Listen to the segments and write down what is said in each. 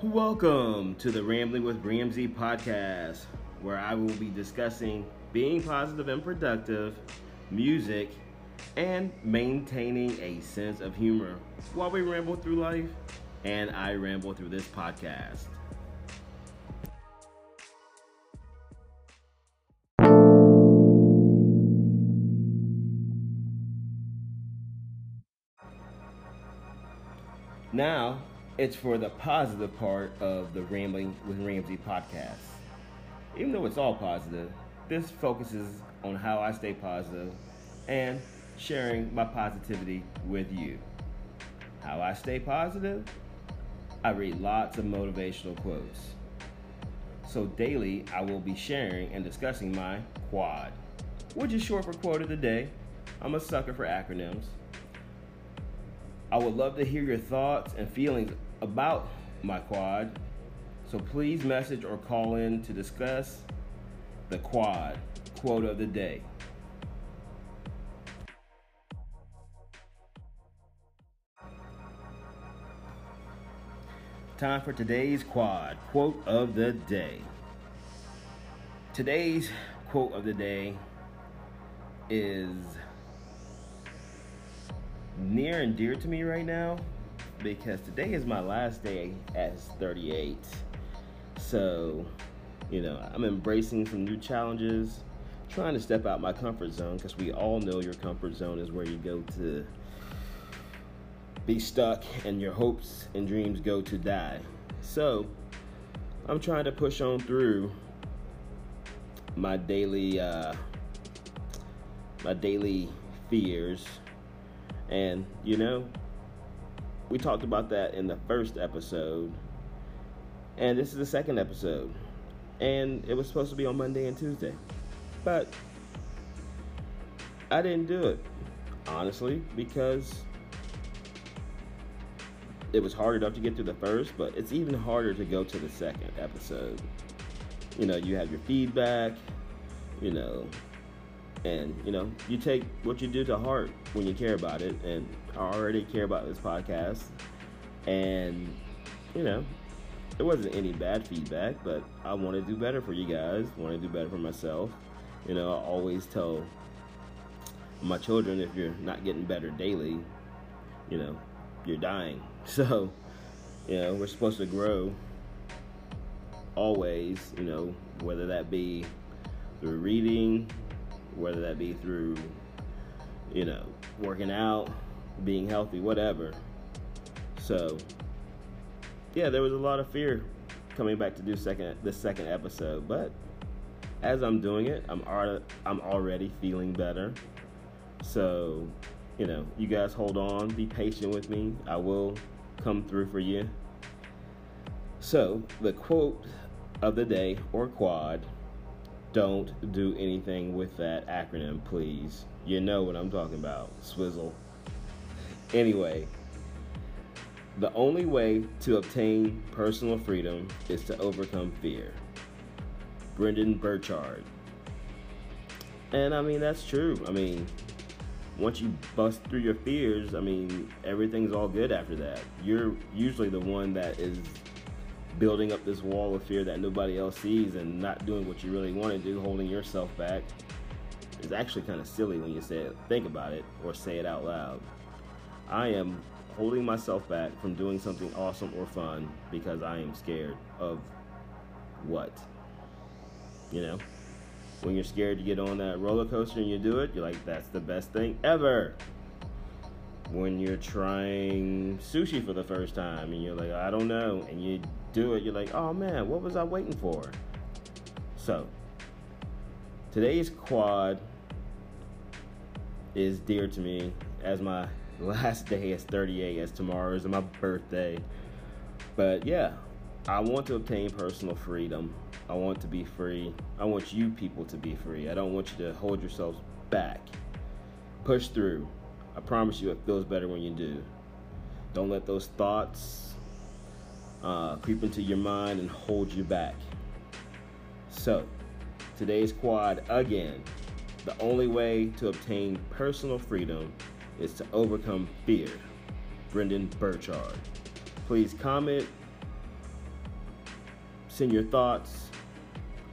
Welcome to the Rambling with Ramsey podcast, where I will be discussing being positive and productive, music, and maintaining a sense of humor while we ramble through life and I ramble through this podcast. Now, it's for the positive part of the Rambling with Ramsey podcast. Even though it's all positive, this focuses on how I stay positive and sharing my positivity with you. How I stay positive? I read lots of motivational quotes. So daily, I will be sharing and discussing my quad, which is short for quote of the day. I'm a sucker for acronyms. I would love to hear your thoughts and feelings about my quad. So please message or call in to discuss the quad quote of the day. Time for today's quad quote of the day. Today's quote of the day is near and dear to me right now because today is my last day as 38. So, you know, I'm embracing some new challenges, trying to step out my comfort zone because we all know your comfort zone is where you go to be stuck and your hopes and dreams go to die. So, I'm trying to push on through my daily uh, my daily fears and you know we talked about that in the first episode. And this is the second episode. And it was supposed to be on Monday and Tuesday. But I didn't do it, honestly, because it was hard enough to get through the first, but it's even harder to go to the second episode. You know, you have your feedback, you know, and you know you take what you do to heart when you care about it. And i already care about this podcast. And you know it wasn't any bad feedback but i want to do better for you guys. Want to do better for myself. You know i always tell my children if you're not getting better daily you know you're dying. So you know we're supposed to grow always you know whether that be through reading whether that be through, you know, working out, being healthy, whatever. So, yeah, there was a lot of fear coming back to do second the second episode, but as I'm doing it, I'm already, I'm already feeling better. So, you know, you guys hold on, be patient with me. I will come through for you. So, the quote of the day or quad don't do anything with that acronym, please. You know what I'm talking about. Swizzle. Anyway, the only way to obtain personal freedom is to overcome fear. Brendon Burchard. And I mean, that's true. I mean, once you bust through your fears, I mean, everything's all good after that. You're usually the one that is building up this wall of fear that nobody else sees and not doing what you really want to do, holding yourself back, is actually kind of silly when you say it, think about it or say it out loud. I am holding myself back from doing something awesome or fun because I am scared of what? You know? When you're scared to get on that roller coaster and you do it, you're like, that's the best thing ever when you're trying sushi for the first time and you're like, I don't know, and you do it, you're like, oh man, what was I waiting for? So, today's quad is dear to me as my last day is 38, as tomorrow is my birthday. But yeah, I want to obtain personal freedom. I want to be free. I want you people to be free. I don't want you to hold yourselves back. Push through I promise you, it feels better when you do. Don't let those thoughts uh, creep into your mind and hold you back. So, today's quad again. The only way to obtain personal freedom is to overcome fear. Brendon Burchard. Please comment send your thoughts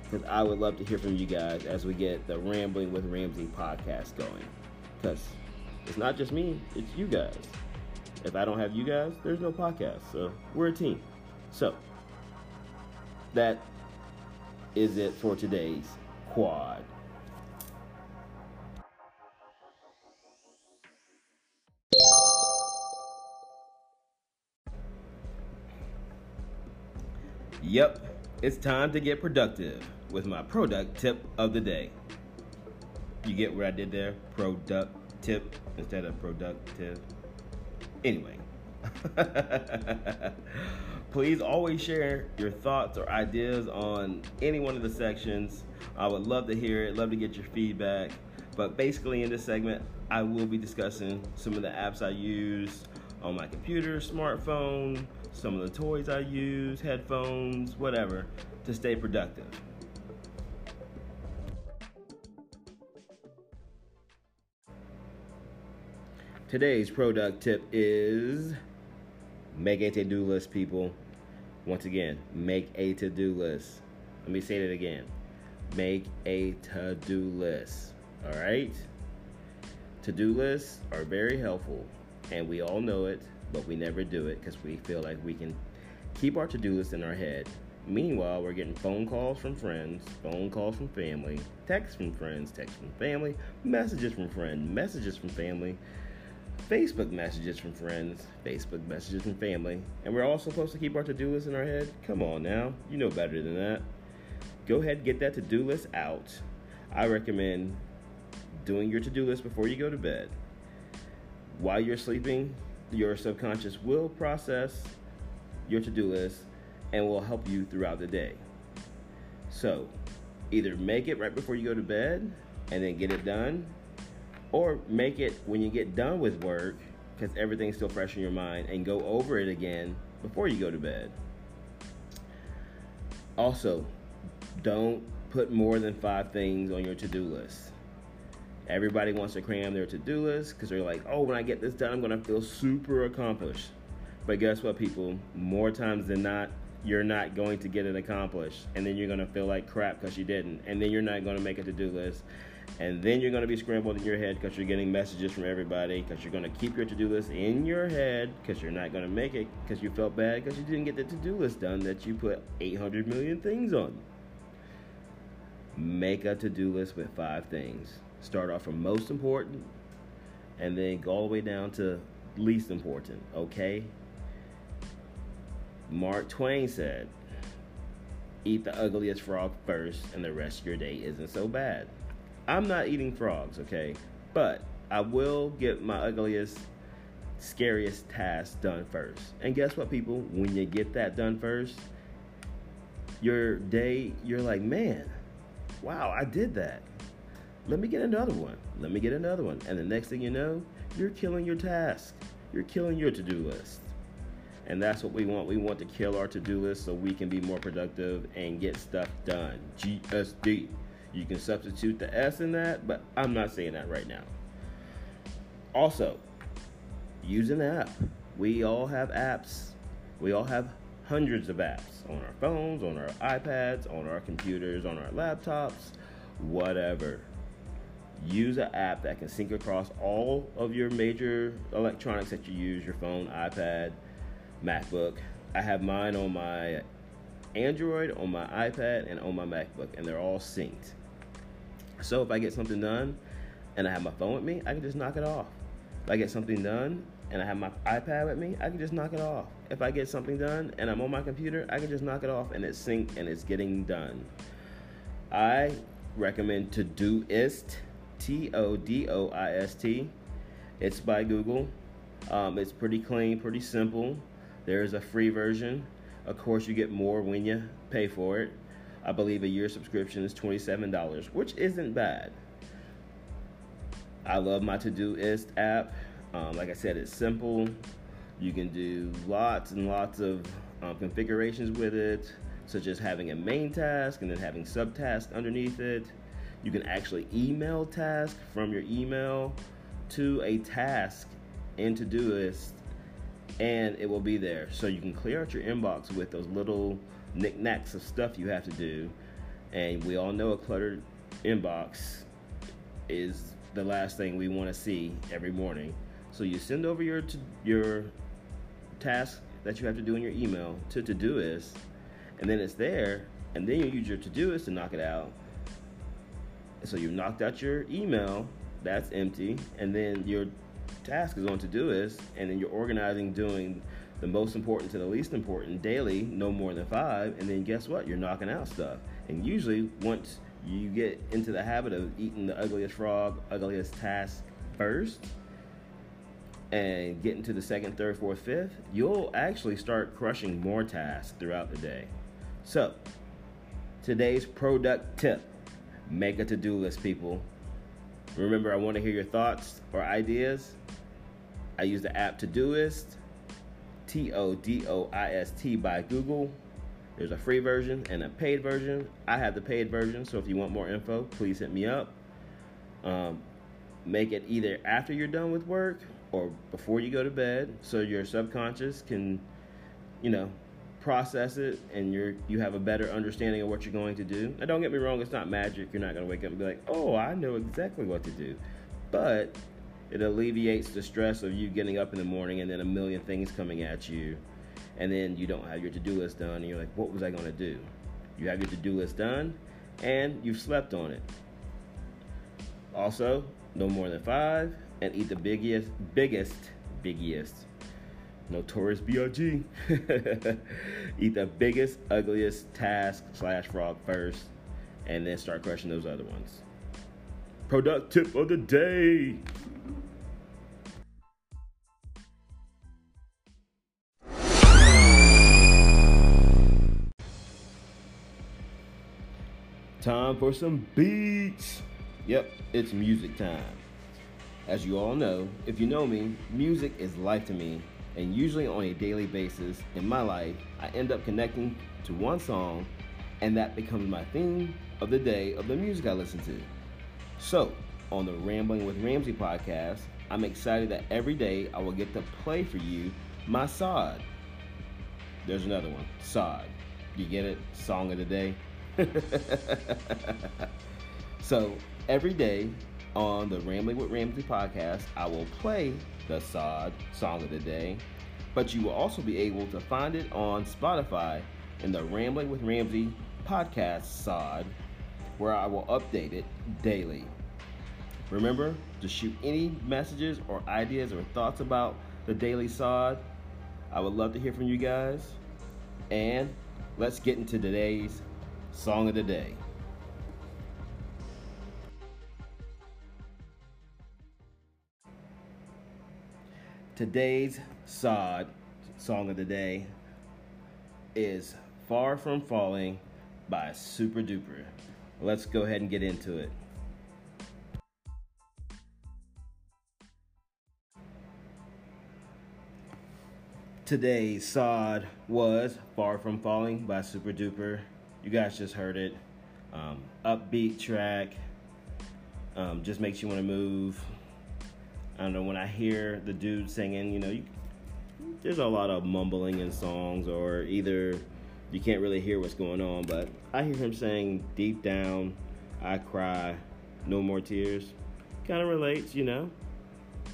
because I would love to hear from you guys as we get the Rambling with Ramsey podcast going. Because it's not just me, it's you guys. If I don't have you guys, there's no podcast. So we're a team. So that is it for today's quad. Yep, it's time to get productive with my product tip of the day. You get what I did there? Product tip instead of productive. Anyway, please always share your thoughts or ideas on any one of the sections. I would love to hear it, love to get your feedback. But basically, in this segment, I will be discussing some of the apps I use on my computer, smartphone, some of the toys I use, headphones, whatever, to stay productive. Today's product tip is make a to do list, people. Once again, make a to do list. Let me say that again. Make a to do list. All right? To do lists are very helpful, and we all know it, but we never do it because we feel like we can keep our to do list in our head. Meanwhile, we're getting phone calls from friends, phone calls from family, texts from friends, texts from family, messages from friends, messages from family Facebook messages from friends, Facebook messages from family, and we're all supposed to keep our to do list in our head? Come on now, you know better than that. Go ahead and get that to do list out. I recommend doing your to do list before you go to bed. While you're sleeping, your subconscious will process your to do list and will help you throughout the day. So, either make it right before you go to bed and then get it done, or make it when you get done with work because everything's still fresh in your mind and go over it again before you go to bed. Also, don't put more than five things on your to do list. Everybody wants to cram their to do list because they're like, oh, when I get this done, I'm going to feel super accomplished. But guess what, people? More times than not, you're not going to get it accomplished. And then you're going to feel like crap because you didn't. And then you're not going to make a to do list and then you're going to be scrambled in your head because you're getting messages from everybody because you're going to keep your to-do list in your head because you're not going to make it because you felt bad because you didn't get the to-do list done that you put 800 million things on. Make a to-do list with five things. Start off from most important and then go all the way down to least important okay? Mark twain said eat the ugliest frog first and the rest of your day isn't so bad I'm not eating frogs, okay? But I will get my ugliest, scariest task done first. And guess what, people? When you get that done first, your day, you're like, man, wow, I did that. Let me get another one. Let me get another one. And the next thing you know, you're killing your task. You're killing your to do list. And that's what we want. We want to kill our to do list so we can be more productive and get stuff done. GSD. You can substitute the S in that, but I'm not saying that right now. Also, use an app. We all have apps. We all have hundreds of apps on our phones, on our iPads, on our computers, on our laptops, whatever. Use an app that can sync across all of your major electronics that you use your phone, iPad, MacBook. I have mine on my Android, on my iPad, and on my MacBook, and they're all synced. So if I get something done and I have my phone with me, I can just knock it off. If I get something done and I have my iPad with me, I can just knock it off. If I get something done and I'm on my computer, I can just knock it off and it's synced and it's getting done. I recommend Todoist, T O D O I S T. It's by Google. Um, it's pretty clean, pretty simple. There's a free version. Of course, you get more when you pay for it. I believe a year subscription is $27, which isn't bad. I love my Todoist app. Um, like I said, it's simple. You can do lots and lots of um, configurations with it, such as having a main task and then having subtasks underneath it. You can actually email tasks from your email to a task in Todoist and it will be there. So you can clear out your inbox with those little knickknacks of stuff you have to do. And we all know a cluttered inbox is the last thing we want to see every morning. So you send over your your task that you have to do in your email to Todoist, and then it's there, and then you use your Todoist to knock it out. So you've knocked out your email, that's empty, and then your task is on Todoist, and then you're organizing doing the most important to the least important daily, no more than five, and then guess what? You're knocking out stuff. And usually, once you get into the habit of eating the ugliest frog, ugliest task first, and getting to the second, third, fourth, fifth, you'll actually start crushing more tasks throughout the day. So, today's product tip make a to do list, people. Remember, I want to hear your thoughts or ideas. I use the app Todoist, T O D O I S T by Google. There's a free version and a paid version. I have the paid version, so if you want more info, please hit me up. Um, make it either after you're done with work or before you go to bed, so your subconscious can, you know, process it and you're you have a better understanding of what you're going to do. Now, don't get me wrong; it's not magic. You're not going to wake up and be like, "Oh, I know exactly what to do," but it alleviates the stress of you getting up in the morning and then a million things coming at you and then you don't have your to-do list done and you're like what was i going to do? You have your to-do list done and you've slept on it. Also no more than five and eat the biggest biggest biggest notorious BRG. eat the biggest ugliest task slash frog first and then start crushing those other ones product tip of the day Time for some beats. Yep, it's music time. As you all know, if you know me, music is life to me, and usually on a daily basis in my life, I end up connecting to one song, and that becomes my theme of the day of the music I listen to. So, on the Rambling with Ramsey podcast, I'm excited that every day I will get to play for you my sod. There's another one, sod. You get it? Song of the day. so every day on the Rambling with Ramsey podcast, I will play the Sod song of the day, but you will also be able to find it on Spotify in the Rambling with Ramsey podcast Sod, where I will update it daily. Remember to shoot any messages or ideas or thoughts about the daily Sod. I would love to hear from you guys. And let's get into today's Song of the Day. Today's Sod Song of the Day is Far From Falling by Super Duper. Let's go ahead and get into it. Today's Sod was Far From Falling by Super Duper. You guys just heard it. Um, upbeat track. Um, just makes you want to move. I don't know when I hear the dude singing. You know, you, there's a lot of mumbling in songs, or either you can't really hear what's going on. But I hear him saying deep down, "I cry, no more tears." Kind of relates, you know.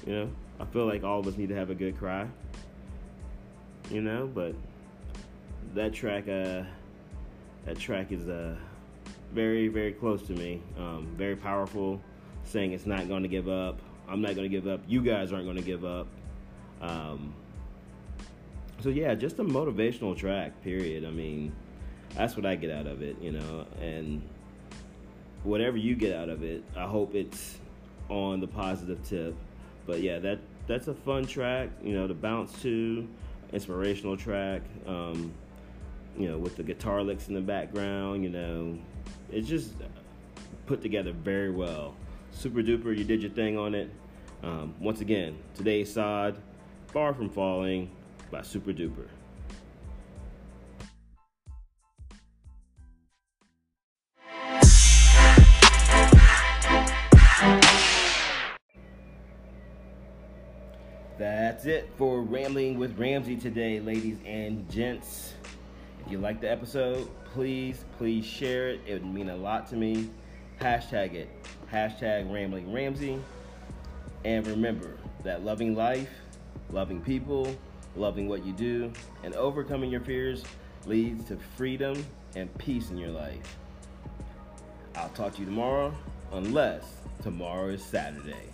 You know, I feel like all of us need to have a good cry. You know, but that track, uh that track is uh, very, very close to me. Um, very powerful, saying it's not going to give up. I'm not going to give up. You guys aren't going to give up. Um, so yeah, just a motivational track. Period. I mean, that's what I get out of it, you know. And whatever you get out of it, I hope it's on the positive tip. But yeah, that that's a fun track, you know, to bounce to, inspirational track. Um, you know, with the guitar licks in the background, you know, it's just put together very well. Super duper, you did your thing on it. Um, once again, today's sod, Far From Falling by Super Duper. That's it for Rambling with Ramsey today, ladies and gents. If you like the episode, please, please share it. It would mean a lot to me. Hashtag it. Hashtag Rambling Ramsey. And remember that loving life, loving people, loving what you do, and overcoming your fears leads to freedom and peace in your life. I'll talk to you tomorrow, unless tomorrow is Saturday.